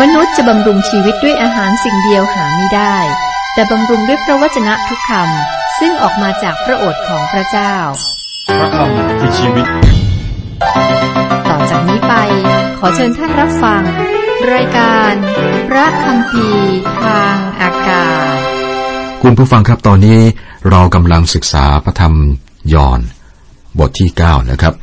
มนุษย์จะบำรุงชีวิตด้วยอาหารสิ่งเดียวหาไม่ได้ แต่บำรุงด้วยพระวจนะทุกคำซึ่งออกมาจากพระโอษฐ์ของพระเจ้า พระคำคือชีวิต ต่อจากนี้ไป ขอเชิญท่านรับฟัง รายการ พระคำพีทางอากาศ คุณผู้ฟังครับตอนนี้เรากำลังศึกษาพระธรรมยอห์นบทที่ 9 นะครับ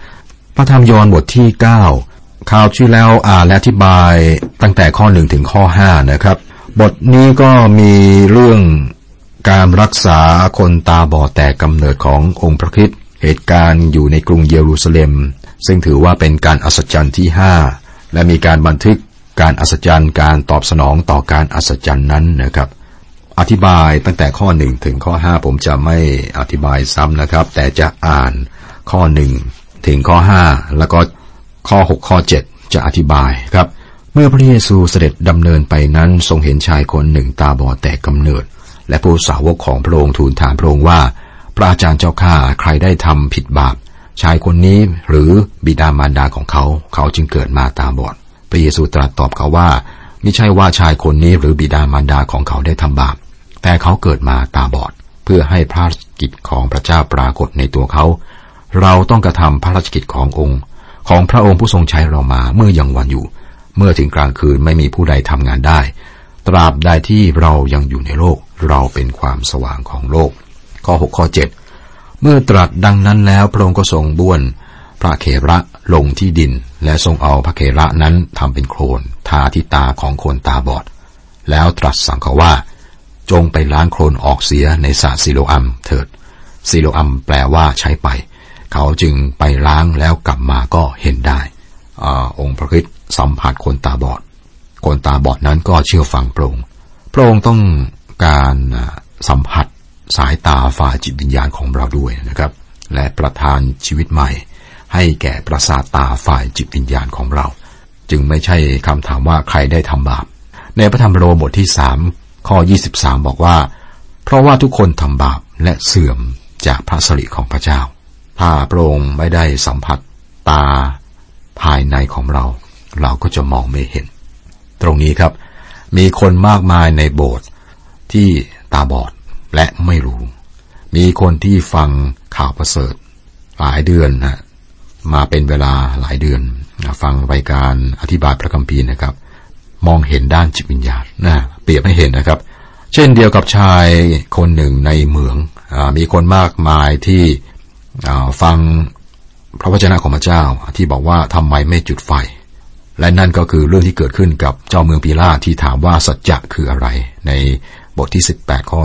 พระธรรมยอห์นบทที่ 9 คราวที่แล้วอ่านและอธิบายตั้งแต่ข้อ1ถึงข้อ5นะครับ บทนี้ก็มีเรื่องการรักษาคนตาบอดแต่กำเนิดขององค์พระคริสต์เหตุการณ์อยู่ในกรุงเยรูซาเล็ม ซึ่งถือว่าเป็นการอัศจรรย์ที่5และมีการบันทึกการอัศจรรย์การตอบสนองต่อการอัศจรรย์นั้นนะครับ อธิบายตั้งแต่ข้อหนึ่งถึงข้อห้าผมจะไม่อธิบายซ้ำนะครับ แต่จะอ่านข้อหนึ่งถึงข้อห้าแล้วก็ ข้อหกข้อเจ็ดจะอธิบายครับ เมื่อพระเยซูเสด็จดำเนินไปนั้นทรงเห็นชายคนหนึ่งตาบอดแต่กำเนิด และผู้สาวกของพระองค์ทูลถามพระองค์ว่า พระอาจารย์เจ้าข้าใครได้ทำผิดบาป ชายคนนี้หรือบิดามารดาของเขา เขาจึงเกิดมาตาบอด พระเยซูตรัสตอบเขาว่าไม่ใช่ว่าชายคนนี้หรือบิดามารดาของเขาได้ทำบาป แต่เขาเกิดมาตาบอด เพื่อให้พระราชกิจของพระเจ้าปรากฏในตัวเขา เราต้องกระทำพระราชกิจขององค์ ของพระองค์ผู้ทรงใช้เรามาเมื่อยังวันอยู่ เมื่อถึงกลางคืนไม่มีผู้ใดทำงานได้ ตราบใดที่เรายังอยู่ในโลก เราเป็นความสว่างของโลก ข้อ 6 ข้อ 7 เมื่อตรัสดังนั้นแล้วพระองค์ก็ทรงบ้วน พระเคระลงที่ดิน และทรงเอาพระเคระนั้นทำเป็นโคลนทาที่ตาของคนตาบอด แล้วตรัสสั่งเขาว่า จงไปล้างโคลนออกเสียในสระซิโลอัมเถิดซิโลอัมแปลว่าใช้ไป เขาจึงไปล้างแล้วกลับมาก็เห็นได้อองค์พระคริสต์สัมผัสคนตาบอด คนตาบอดนั้นก็เชื่อฟังพระองค์ พระองค์ต้องการสัมผัสสายตาฝ่ายจิตวิญญาณของเราด้วยนะครับ และประทานชีวิตใหม่ ให้แก่ประสาตาฝ่ายจิตวิญญาณของเรา จึงไม่ใช่คำถามว่าใครได้ทำบาป ในพระธรรมโรมบทที่สามข้อ 23 บอกว่า เพราะว่าทุกคนทำบาปและเสื่อมจากพระสิริของพระเจ้า ถ้าพระองค์ไม่ได้สัมผัสตาภายในของเรา เราก็จะมองไม่เห็น ตรงนี้ครับ มีคนมากมายในโบสถ์ที่ตาบอดและไม่รู้ มีคนที่ฟังข่าวประเสริฐ หลายเดือนนะมาเป็นเวลาหลายเดือน ฟังรายการอธิบายพระคัมภีร์นะครับ มองเห็นด้านจิตวิญญาณนะเปรียบให้เห็นนะครับ เช่นเดียวกับชายคนหนึ่งในเหมืองอมีคนมากมายที่ ฟังพระวจนะของพระเจ้าที่บอกว่าทำไมไม่จุดไฟ และนั่นก็คือเรื่องที่เกิดขึ้นกับเจ้าเมืองปีลาที่ถามว่าสัจจะคืออะไร ในบทที่ 18 ข้อ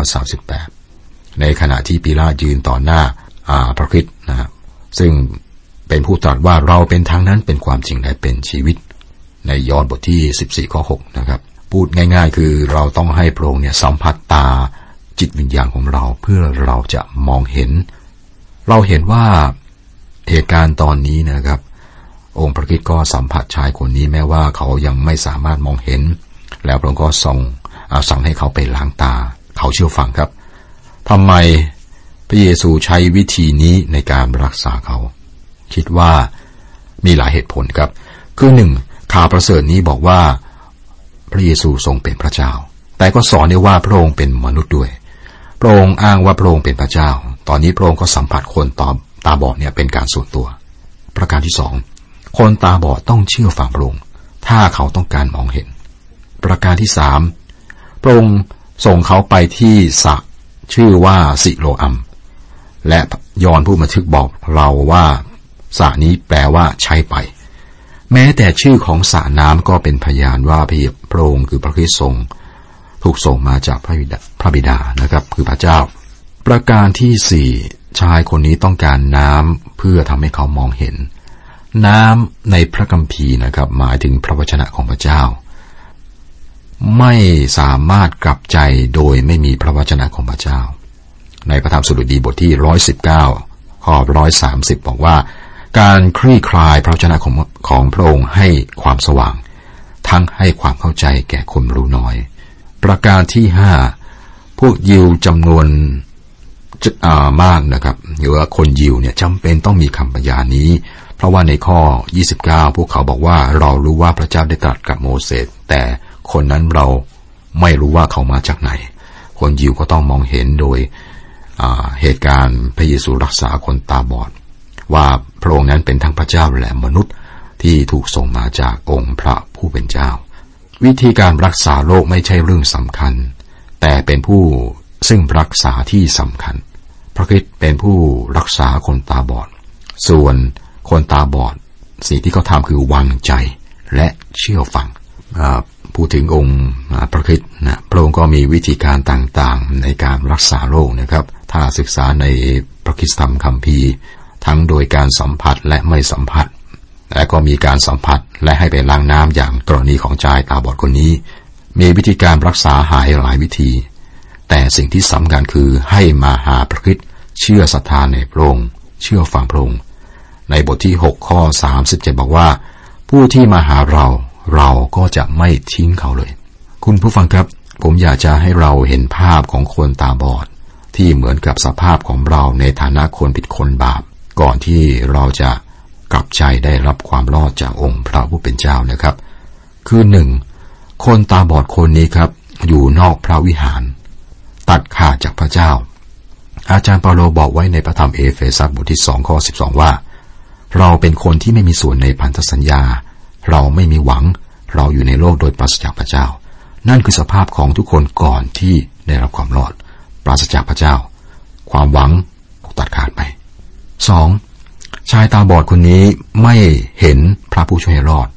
38 ในขณะที่ปีลายืนต่อหน้าพระคริสต์นะซึ่งเป็นผู้ตรัสว่าเราเป็นทางนั้นเป็นความจริงและเป็นชีวิต ในยอห์นบทที่ 14 ข้อ 6 นะครับ พูดง่าย ๆ คือเราต้องให้พระองค์เนี่ยสัมผัสตาจิตวิญญาณของเราเพื่อเราจะมองเห็น เราเห็นว่าเหตุการณ์ตอนนี้นะครับ องค์พระคิดก็สัมผัสชายคนนี้แม้ว่าเขายังไม่สามารถมองเห็น แล้วพระองค์ก็ทรงสั่งให้เขาไปล้างตา เขาเชื่อฟังครับทำไมพระเยซูใช้วิธีนี้ในการรักษาเขา คิดว่ามีหลายเหตุผลครับ คือหนึ่งข่าวประเสริฐนี้บอกว่าพระเยซูทรงเป็นพระเจ้า แต่ก็สอนได้ว่าพระองค์เป็นมนุษย์ด้วย พระองค์อ้างว่าพระองค์เป็นพระเจ้า ตอนนี้พระองค์ก็สัมผัสคนตอบตาบอดเนี่ยเป็นการส่วนตัว ประการที่สองคนตาบอดต้องเชื่อฟังพระองค์ถ้าเขาต้องการมองเห็น ประการที่สามพระองค์ส่งเขาไปที่สระชื่อว่าสิโลอัม และยอนผู้บันทึกบอกเราว่าสระนี้แปลว่าใช้ไป แม้แต่ชื่อของสระน้ำก็เป็นพยานว่าพระองค์คือพระคริสต์ทรงถูกส่งมาจากพระบิดาพระบิดานะครับ คือพระเจ้า ประการที่สี่ชายคนนี้ต้องการน้ำเพื่อทำให้เขามองเห็น น้ำในพระคัมภีร์นะครับ หมายถึงพระวจนะของพระเจ้า ไม่สามารถกลับใจโดยไม่มีพระวจนะของพระเจ้า ในพระธรรมสุดดีบทที่ร้อยสิบเก้าข้อร้อยสามสิบบอกว่า การคลี่คลายพระวจนะของของพระองค์ให้ความสว่าง ทั้งให้ความเข้าใจแก่คนรู้น้อย ประการที่ห้าพวกยิวจำนวน มากนะครับหรือว่าคนยิวเนี่ยจำเป็นต้องมีคำพยานนี้ เพราะว่าในข้อ 29 พวกเขาบอกว่าเรารู้ว่าพระเจ้าได้ตรัสกับโมเสสแต่คนนั้นเราไม่รู้ว่าเขามาจากไหน คนยิวก็ต้องมองเห็นโดยเหตุการณ์พระเยซูรักษาคนตาบอด ว่าพระองค์นั้นเป็นทั้งพระเจ้าและมนุษย์ที่ถูกส่งมาจากองค์พระผู้เป็นเจ้า วิธีการรักษาโรคไม่ใช่เรื่องสำคัญ แต่เป็นผู้ซึ่งรักษาที่สำคัญ พระคิดเป็นผู้รักษาคนตาบอด ส่วนคนตาบอด สิ่งที่เขาทำคือวางใจและเชื่อฟังพูดถึงองค์พระคิดนะพระองค์ก็มีวิธีการต่างๆในการรักษาโรคนะครับ ถ้าศึกษาในพระคิดธรรมคัมภีร์ ทั้งโดยการสัมผัสและไม่สัมผัส และก็มีการสัมผัสและให้ไปล้างน้ำอย่างกรณีของชายตาบอดคนนี้ มีวิธีการรักษาหายหลายวิธี แต่สิ่งที่สำคัญคือให้มาหาพระคิดเชื่อศรัทธาในพระองค์เชื่อฟังพระองค์ในบทที่ 6 ข้อ 37 บอกว่า ผู้ที่มาหาเราเราก็จะไม่ทิ้งเขาเลย คุณผู้ฟังครับผมอยากจะให้เราเห็นภาพของคนตาบอด ที่เหมือนกับสภาพของเราในฐานะคนผิดคนบาป ก่อนที่เราจะกลับใจได้รับความรอดจากองค์พระผู้เป็นเจ้านะครับ คือหนึ่งคนตาบอดคนนี้ครับ อยู่นอกพระวิหาร ตัดขาดจากพระเจ้า อาจารย์เปาโลบอกไว้ในพระธรรมเอเฟซัสบทที่สองข้อสิบสองว่า เราเป็นคนที่ไม่มีส่วนในพันธสัญญา เราไม่มีหวัง เราอยู่ในโลกโดยปราศจากพระเจ้า นั่นคือสภาพของทุกคนก่อนที่ได้รับความรอด ปราศจากพระเจ้า ความหวังถูกตัดขาดไปสองชายตาบอดคนนี้ไม่เห็นพระผู้ช่วยรอด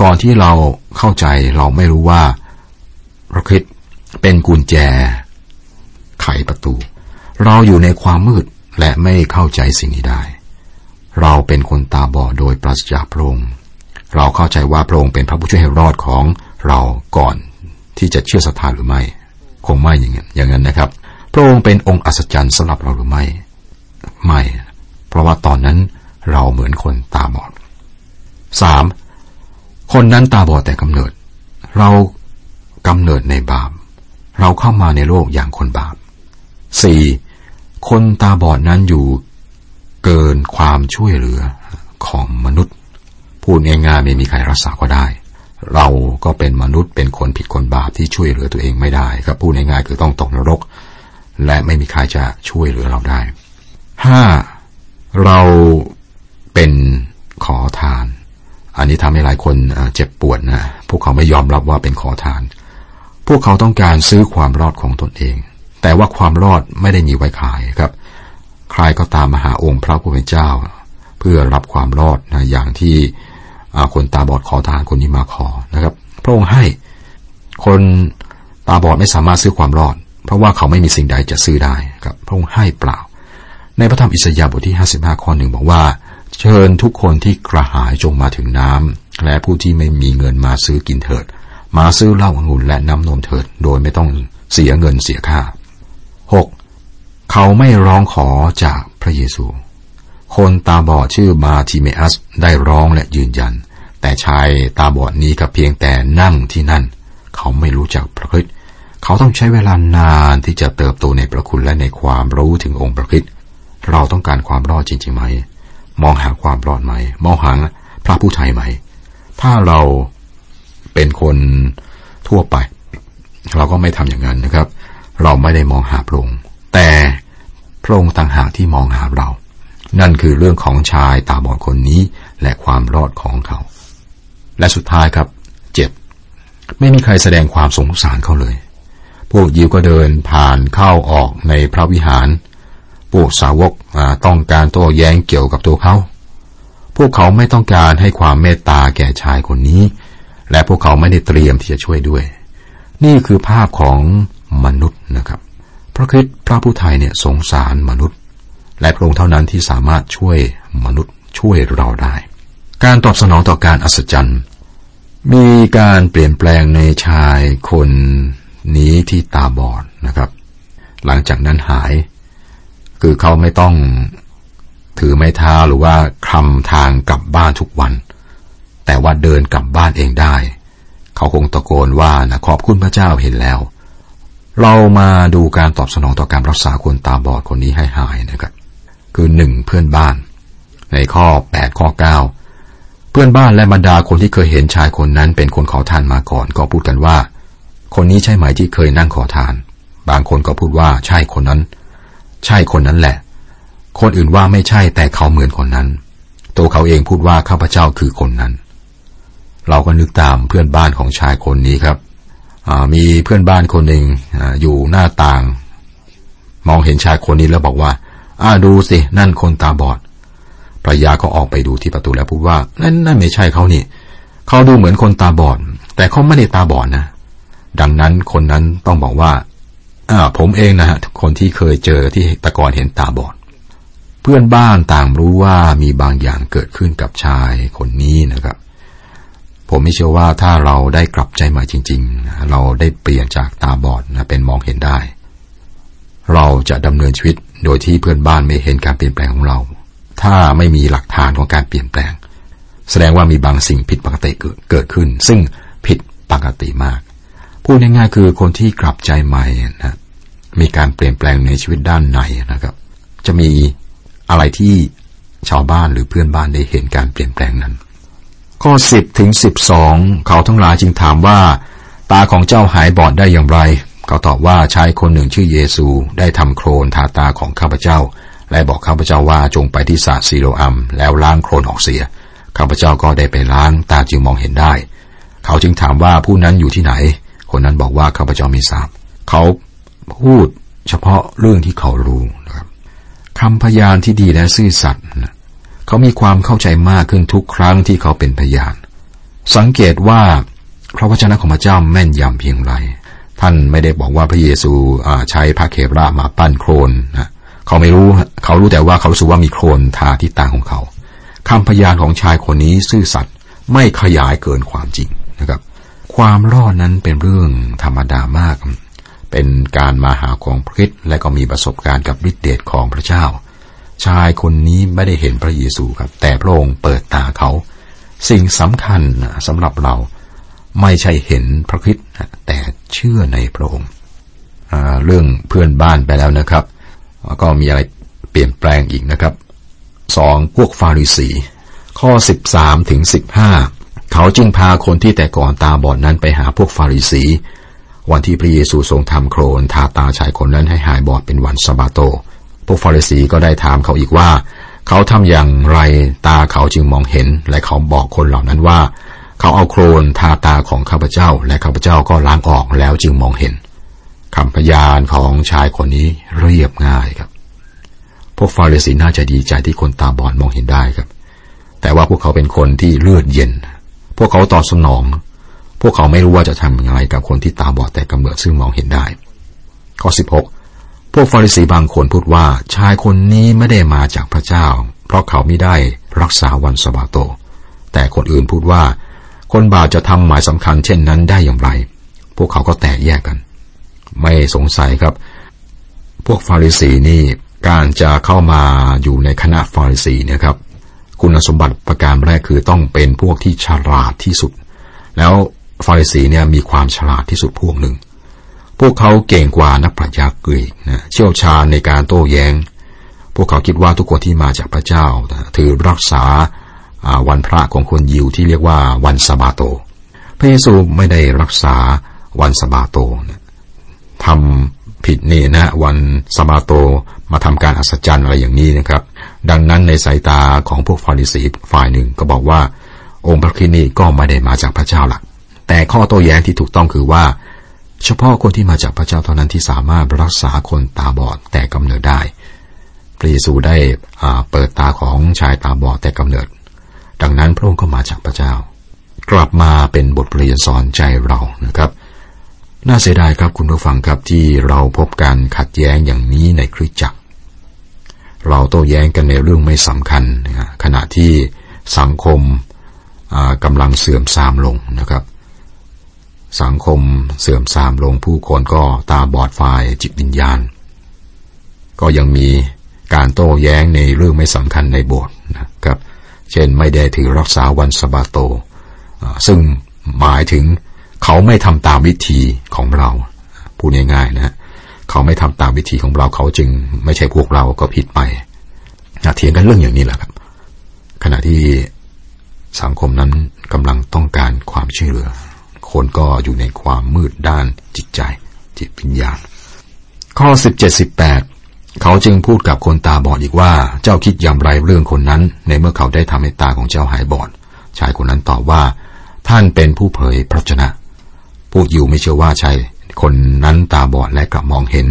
ก่อนที่เราเข้าใจเราไม่รู้ว่าพระคิด เป็นกุญแจ ไขประตู เราอยู่ในความมืดและไม่เข้าใจสิ่งนี้ได้ เราเป็นคนตาบอดโดยปราศจากพระองค์เราเข้าใจว่าพระองค์เป็นพระผู้ช่วยให้รอดของเราก่อนที่จะเชื่อศรัทธาหรือไม่ คงไม่อย่างนั้นอย่างนั้นนะครับ พระองค์เป็นองค์อัศจรรย์สำหรับเราหรือไม่ ไม่ เพราะว่าตอนนั้นเราเหมือนคนตาบอดสามคนนั้นตาบอดแต่กำเนิด เรากำเนิดในบาป เราเข้ามาในโลกอย่างคนบาปสี่คนตาบอดนั้นอยู่เกินความช่วยเหลือของมนุษย์ พูดง่ายๆไม่มีใครรักษาก็ได้ เราก็เป็นมนุษย์เป็นคนผิดคนบาปที่ช่วยเหลือตัวเองไม่ได้ครับพูดง่ายๆคือต้องตกนรก และไม่มีใครจะช่วยเหลือเราได้ห้าเราเป็นขอทาน อันนี้ทำให้หลายคนเจ็บปวดนะพวกเขาไม่ยอมรับว่าเป็นขอทาน พวกเขาต้องการซื้อความรอดของตนเอง แต่ว่าความรอดไม่ได้มีไว้ขายครับ ใครก็ตามมาหาองค์พระผู้เป็นเจ้า เพื่อรับความรอดนะอย่างที่คนตาบอดขอทานคนนี้มาขอนะครับ พระองค์ให้คนตาบอดไม่สามารถซื้อความรอด เพราะว่าเขาไม่มีสิ่งใดจะซื้อได้ครับ พระองค์ให้เปล่า ในพระธรรมอิสยาห์บทที่ 55 ข้อหนึ่งบอกว่า เชิญทุกคนที่กระหายจงมาถึงน้ำและผู้ที่ไม่มีเงินมาซื้อกินเถิด มาซื้อเหล้าองุ่นและน้ำนมเถิด โดยไม่ต้องเสียเงินเสียค่า 6. เขาไม่ร้องขอจากพระเยซู คนตาบอดชื่อมาทิเมอัสได้ร้องและยืนยัน แต่ชายตาบอดนี้ก็เพียงแต่นั่งที่นั่น เขาไม่รู้จักพระคิดเขาต้องใช้เวลานานที่จะเติบโตในพระคุณและในความรู้ถึงองค์พระคิดเราต้องการความรอดจริงๆไหม มองหาความรอดไหม มองหาพระผู้ไทยไหม ถ้าเรา เป็นคนทั่วไป เราก็ไม่ทำอย่างนั้นนะครับ เราไม่ได้มองหาพระองค์แต่พระองค์ต่างหากที่มองหาเรา นั่นคือเรื่องของชายตาบอดคนนี้และความรอดของเขา และสุดท้ายครับเจ็ดไม่มีใครแสดงความสงสารเขาเลย พวกยิวก็เดินผ่านเข้าออกในพระวิหาร พวกสาวกต้องการโต้แย้งเกี่ยวกับตัวเขา พวกเขาไม่ต้องการให้ความเมตตาแก่ชายคนนี้ และพวกเขาไม่ได้เตรียมที่จะช่วยด้วย นี่คือภาพของมนุษย์นะครับพระคิดพระผู้ไทยเนี่ยสงสารมนุษย์ และพระองค์เท่านั้นที่สามารถช่วยมนุษย์ช่วยเราได้ การตอบสนองต่อการอัศจรรย์ มีการเปลี่ยนแปลงในชายคนนี้ที่ตาบอดนะครับ หลังจากนั้นหาย คือเขาไม่ต้องถือไม้เท้าหรือว่าคลำทางกลับบ้านทุกวัน แต่ว่าเดินกลับบ้านเองได้ เขาคงตะโกนว่านะขอบคุณพระเจ้าเห็นแล้ว เรามาดูการตอบสนองต่อการรักษาคนตาบอดคนนี้ให้หายนะครับ คือหนึ่งเพื่อนบ้าน ในข้อแปดข้อเก้าเพื่อนบ้านและบรรดาคนที่เคยเห็นชายคนนั้น เป็นคนขอทานมาก่อน ก็พูดกันว่า คนนี้ใช่ไหมที่เคยนั่งขอทาน บางคนก็พูดว่าใช่คนนั้น ใช่คนนั้นแหละ คนอื่นว่าไม่ใช่แต่เขาเหมือนคนนั้น ตัวเขาเองพูดว่าข้าพเจ้าคือคนนั้น เราก็นึกตามเพื่อนบ้านของชายคนนี้ครับมีเพื่อนบ้านคนหนึ่งออยู่หน้าต่าง มองเห็นชายคนนี้แล้วบอกว่าอาดูสิ นั่นคนตาบอดภรรยาก็ออกไปดูที่ประตูแล้วพูดว่า นั่นนั่นไม่ใช่เขานี่เขาดูเหมือนคนตาบอด แต่เขาไม่ได้ตาบอดนะ ดังนั้นคนนั้นต้องบอกว่าอ่าผมเองนะฮะคนที่เคยเจอที่ตะกอนเห็นตาบอด เพื่อนบ้านต่างรู้ว่ามีบางอย่างเกิดขึ้นกับชายคนนี้นะครับ ผมไม่เชื่อว่าถ้าเราได้กลับใจใหม่จริงๆ เราได้เปลี่ยนจากตาบอดนะเป็นมองเห็นได้ เราจะดำเนินชีวิตโดยที่เพื่อนบ้านไม่เห็นการเปลี่ยนแปลงของเรา ถ้าไม่มีหลักฐานของการเปลี่ยนแปลง แสดงว่ามีบางสิ่งผิดปกติเกิดขึ้น ซึ่งผิดปกติมาก พูดง่ายๆคือคนที่กลับใจใหม่นะมีการเปลี่ยนแปลงในชีวิตด้านในนะครับ จะมีอะไรที่ชาวบ้านหรือเพื่อนบ้านได้เห็นการเปลี่ยนแปลงนั้น ข้อสิบถึงสิบสองเขาทั้งหลายจึงถามว่า ตาของเจ้าหายบอดได้อย่างไร เขาตอบว่าชายคนหนึ่งชื่อเยซูได้ทำโครนทาตาของข้าพเจ้า และบอกข้าพเจ้าว่าจงไปที่สระซีโรอัม แล้วล้างโคลนออกเสียข้าพเจ้าก็ได้ไปล้างตาจึงมองเห็นได้ เขาจึงถามว่าผู้นั้นอยู่ที่ไหน คนนั้นบอกว่าข้าพเจ้าไม่ทราบ เขาพูดเฉพาะเรื่องที่เขารู้นะครับคำพยานที่ดีและซื่อสัตย์นะ เขามีความเข้าใจมากขึ้นทุกครั้งที่เขาเป็นพยาน สังเกตว่าพระวจนะของพระเจ้าแม่นยำเพียงไร ท่านไม่ได้บอกว่าพระเยซูใช้พระเครามาปั้นโครนนะเขาไม่รู้ เขารู้แต่ว่าเขารู้สูว่ามีโครนทาที่ตาของเขาคำพยานของชายคนนี้ซื่อสัตย์ไม่ขยายเกินความจริงนะครับ ความรอดนั้นเป็นเรื่องธรรมดามาก เป็นการมาหาของพระคิดและก็มีประสบการณ์กับฤทธิเดชของพระเจ้า ชายคนนี้ไม่ได้เห็นพระเยซูครับ แต่พระองค์เปิดตาเขา สิ่งสำคัญสำหรับเราไม่ใช่เห็นพระคิดแต่เชื่อในพระองค์เรื่องเพื่อนบ้านไปแล้วนะครับ ก็มีอะไรเปลี่ยนแปลงอีกนะครับสองพวกฟาริสีข้อสิบสามถึงสิบห้าเขาจึงพาคนที่แต่ก่อนตาบอดนั้นไปหาพวกฟาริสี วันที่พระเยซูทรงทำโครนทาตาชายคนนั้นให้หายบอดเป็นวันสบาโต วกฟาริสีก็ได้ถามเขาอีกว่า เขาทำอย่างไรตาเขาจึงมองเห็น และเขาบอกคนเหล่านั้นว่า เขาเอาโครนทาตาของข้าพเจ้า และข้าพเจ้าก็ล้างออกแล้วจึงมองเห็นคำพยานของชายคนนี้เรียบง่ายครับ พวกฟาริสีน่าจะดีใจที่คนตาบอดมองเห็นได้ครับ แต่ว่าพวกเขาเป็นคนที่เลือดเย็น พวกเขาตอบสนอง พวกเขาไม่รู้ว่าจะทำยังไงกับคนที่ตาบอดแต่กำเนิดซึ่งมองเห็นได้ ข้อ 16 พวกฟาริสีบางคนพูดว่าชายคนนี้ไม่ได้มาจากพระเจ้า เพราะเขาไม่ได้รักษาวันสบาโต แต่คนอื่นพูดว่า คนบาปจะทำหมายสำคัญเช่นนั้นได้อย่างไร พวกเขาก็แตกแยกกัน ไม่สงสัยครับ พวกฟาริสีนี่การจะเข้ามาอยู่ในคณะฟาริสีเนี่ยครับ คุณสมบัติประการแรกคือต้องเป็นพวกที่ฉลาดที่สุด แล้วฟาริสีเนี่ยมีความฉลาดที่สุดพวกหนึ่ง พวกเขาเก่งกว่านักปรัชญากรีกนะเชี่ยวชาญในการโต้แยง้ง พวกเขาคิดว่าทุกคนที่มาจากพระเจ้าถือรักษาวันพระของคนยิวที่เรียกว่าวันสบาโต พระเยซูไม่ได้รักษาวันสบาโตนะทำผิดนี่นะวันสมาโตมาทำการอัศจรรย์อะไรอย่างนี้นะครับ ดังนั้นในสายตาของพวกฟาริสีฝ่ายหนึ่งก็บอกว่า องค์พระคินีก็ไม่ได้มาจากพระเจ้าหลักแต่ข้อโต้แย้งที่ถูกต้องคือว่า เฉพาะคนที่มาจากพระเจ้าเท่านั้นที่สามารถรักษาคนตาบอดแต่กำเนิดได้ พระเยซูได้เปิดตาของชายตาบอดแต่กำเนิด ดังนั้นพระองค์ก็มาจากพระเจ้า กลับมาเป็นบทเรียนสอนใจเรานะครับน่าเสียดายครับคุณผู้ฟังครับที่เราพบการขัดแย้งอย่างนี้ในคริสตจักร เราโต้แย้งกันในเรื่องไม่สำคัญ ขณะที่สังคมกำลังเสื่อมทรามลงนะครับ สังคมเสื่อมทรามลงผู้คนก็ตาบอดฝ่ายจิตวิญญาณ ก็ยังมีการโต้แย้งในเรื่องไม่สำคัญในโบสถ์นะครับ เช่นไม่ได้ถือรักษาวันสบาโต ซึ่งหมายถึงเขาไม่ทำตามวิธีของเรา พูดง่ายๆนะเขาไม่ทำตามวิธีของเราเขาจึงไม่ใช่พวกเราก็ผิดไปนะเถียงกันเรื่องอย่างนี้แหละครับ ขณะที่สังคมนั้นกำลังต้องการความช่วยเหลือ คนก็อยู่ในความมืดด้านจิตใจ จิตวิญญาณ ข้อ 17 18 เขาจึงพูดกับคนตาบอดอีกว่า เจ้าคิดอย่างไรเรื่องคนนั้น ในเมื่อเขาได้ทำให้ตาของเจ้าหายบอด ชายคนนั้นตอบว่า ท่านเป็นผู้เผยพระชนะพวกอยู่ไม่เชื่อว่าชายคนนั้นตาบอดและกลับมองเห็น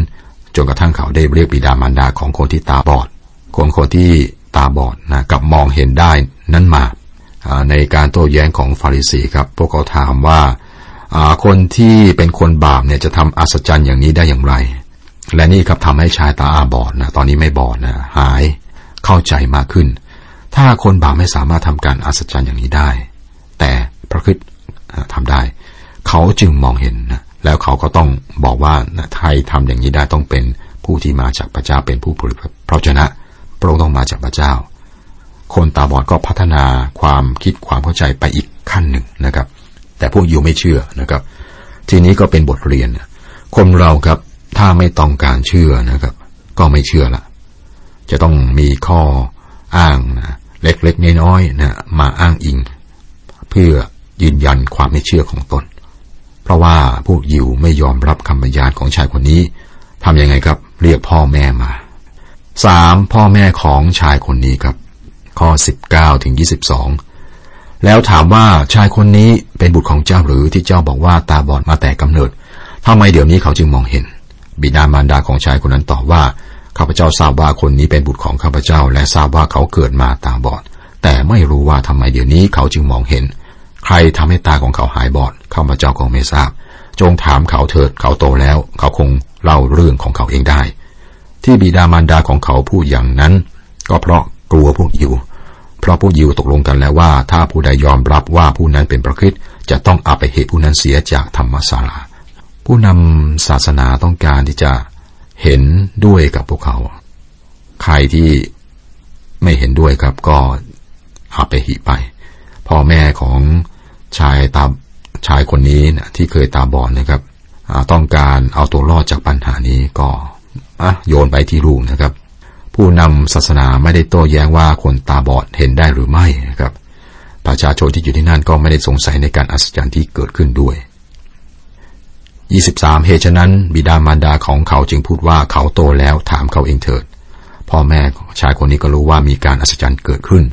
จนกระทั่งเขาได้เรียกบิดามารดาของคนที่ตาบอด คนคนที่ตาบอดนะกับมองเห็นได้นั้นมาในการโต้แย้งของฟาริสีครับ พวกเขาถามว่า คนที่เป็นคนบาปเนี่ยจะทำอัศจรรย์อย่างนี้ได้อย่างไร และนี่ครับทำให้ชายตาอาบอดนะตอนนี้ไม่บอดนะหายเข้าใจมากขึ้น ถ้าคนบาปไม่สามารถทำการอัศจรรย์อย่างนี้ได้ แต่พระคิดทำได้ เขาจึงมองเห็นนะแล้วเขาก็ต้องบอกว่าไทยทำอย่างนี้ได้ต้องเป็นผู้ที่มาจากพระเจ้าเป็นผู้ผลิตพระชนะพระองค์ต้องมาจากพระเจ้า คนตาบอดก็พัฒนาความคิดความเข้าใจไปอีกขั้นหนึ่งนะครับ แต่พวกยูไม่เชื่อนะครับ ทีนี้ก็เป็นบทเรียน คนเราครับถ้าไม่ต้องการเชื่อนะครับ ก็ไม่เชื่อละจะต้องมีข้ออ้างนะเล็กๆน้อยๆนะมาอ้างอิง เพื่อยืนยันความไม่เชื่อของตน เพราะว่าพวกยิวไม่ยอมรับคำบรรยายของชายคนนี้ทำยังไงครับ เรียกพ่อแม่มาสามพ่อแม่ของชายคนนี้ครับ ข้อสิบเก้าถึงยี่สิบสอง แล้วถามว่าชายคนนี้เป็นบุตรของเจ้าหรือที่เจ้าบอกว่าตาบอดมาแต่กำเนิดทำไมเดี๋ยวนี้เขาจึงมองเห็น บิดามารดาของชายคนนั้นตอบว่าข้าพเจ้าทราบว่าคนนี้เป็นบุตรของข้าพเจ้า และทราบว่าเขาเกิดมาตาบอด แต่ไม่รู้ว่าทำไมเดี๋ยวนี้เขาจึงมองเห็น ใครทำให้ตาของเขาหายบอดข้าพเจ้าก็ไม่ทราบ จงถามเขาเถิดเขาโตแล้ว เขาคงเล่าเรื่องของเขาเองได้ ที่บิดามารดาของเขาพูดอย่างนั้น ก็เพราะกลัวพวกยิว เพราะพวกยิวตกลงกันแล้วว่า ถ้าผู้ใดยอมรับว่าผู้นั้นเป็นพระคิดจะต้องอาไปเหตุผู้นั้นเสียจากธรรมศาลาผู้นำศาสนาต้องการที่จะเห็นด้วยกับพวกเขา ใครที่ไม่เห็นด้วยครับก็อาไปหิไป พ่อแม่ของชายตาชายคนนี้นะที่เคยตาบอดนะครับต้องการเอาตัวรอดจากปัญหานี้ก็โยนไปที่ลูกนะครับ ผู้นำศาสนาไม่ได้โต้แย้งว่าคนตาบอดเห็นได้หรือไม่นะครับ ประชาชนที่อยู่ที่นั่นก็ไม่ได้สงสัยในการอัศจรรย์ที่เกิดขึ้นด้วย 23 เหตุฉะนั้นบิดามารดาของเขาจึงพูดว่าเขาโตแล้วถามเขาเองเถิด พ่อแม่ชายคนนี้ก็รู้ว่ามีการอัศจรรย์เกิดขึ้น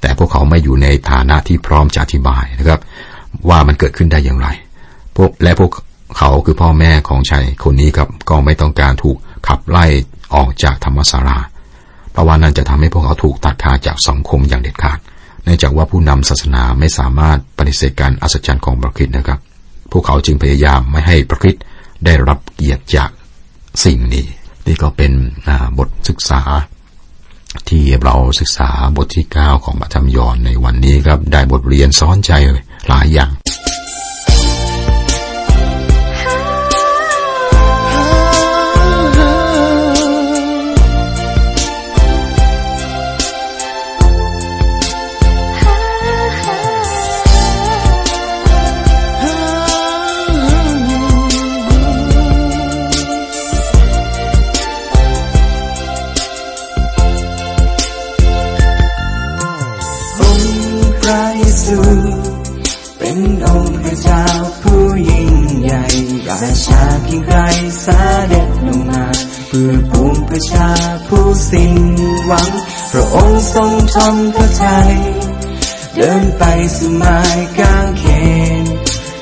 แต่พวกเขาไม่อยู่ในฐานะที่พร้อมจะอธิบายนะครับ ว่ามันเกิดขึ้นได้อย่างไร พวกและพวกเขาคือพ่อแม่ของชายคนนี้ครับก็ไม่ต้องการถูกขับไล่ออกจากธรรมศาลา เพราะว่านั่นจะทำให้พวกเขาถูกตัดขาดจากสังคมอย่างเด็ดขาด เนื่องจากว่าผู้นำศาสนาไม่สามารถปฏิเสธการอัศจรรย์ของพระคิดนะครับ พวกเขาจึงพยายามไม่ให้พระคิดได้รับเกียรติจากสิ่งนี้ นี่ก็เป็นบทศึกษา ที่เราศึกษาบทที่ 9 ของมัธรรมยอนในวันนี้ครับ ได้บทเรียนซ้อนใจหลายอย่าง ค์ทรงทนพระทัยเดินไปสู่ไม้กางเขน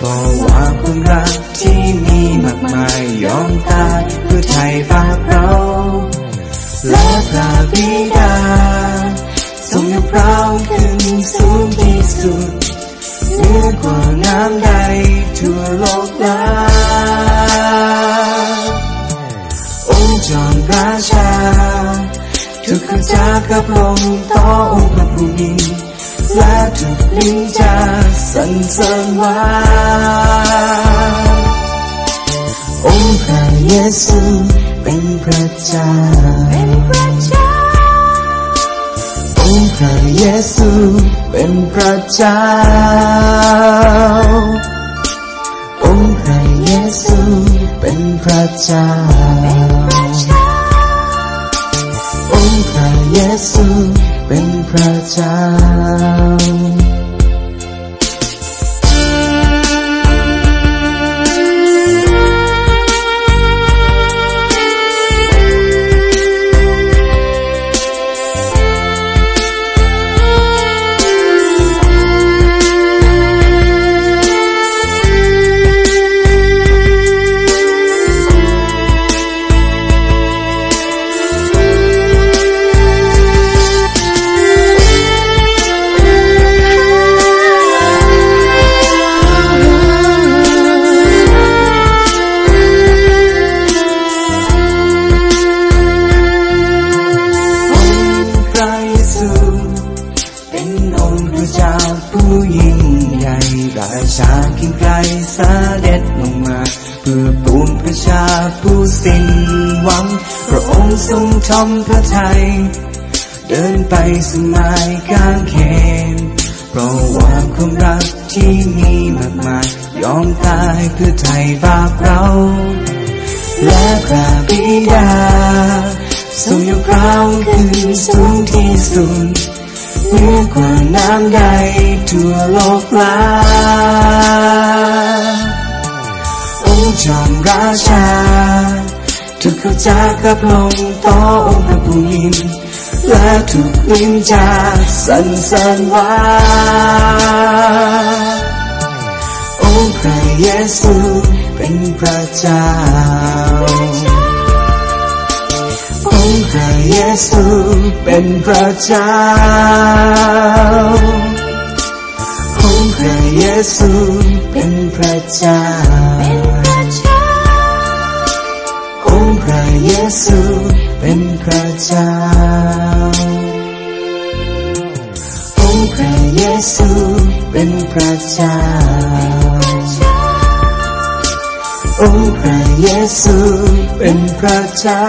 บอกว่าความรักที่มีมากมายยอมตายเพื่อไทยบาปเราและพระบิดาทรงยกเราขึ้นสูงที่สุดเหนือกว่าน้ำใดทั่วโลกลาองค์จอมราชา ทุกคำจากกับลงต่อองค์พระผู้มีและทุกลิ้นจะสรรเสริญว่า เยซูเป็นพระเจ้า สมัยกางเขนเพราะว่าความรักที่มีมากมายยอมตายเพื่อไถ่บาปเรา และพระบิดาทรงยกเราขึ้นสูงที่สุดเหนือกว่าน้ำใดทั่วโลกลาองค์จอมราชา ทุกเข้าจากกับลงต่อองค์พระผู้ยิ่ง และทุกวิญญาสรรเสริญว่าองค์พระเยซูเป็นพระเจ้า องค์พระเยซูเป็นพระเจ้า องค์พระเยซูเป็นพระเจ้า องค์พระเยซูเป็นพระเจ้า ซูเป็นพระเจ้า องค์พระเยซูเป็นพระเจ้า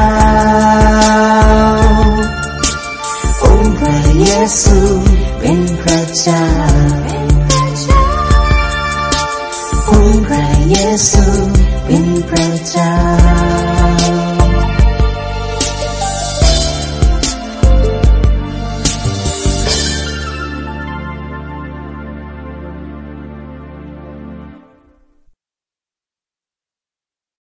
องค์พระเยซูเป็นพระเจ้า องค์พระเยซูเป็นพระเจ้า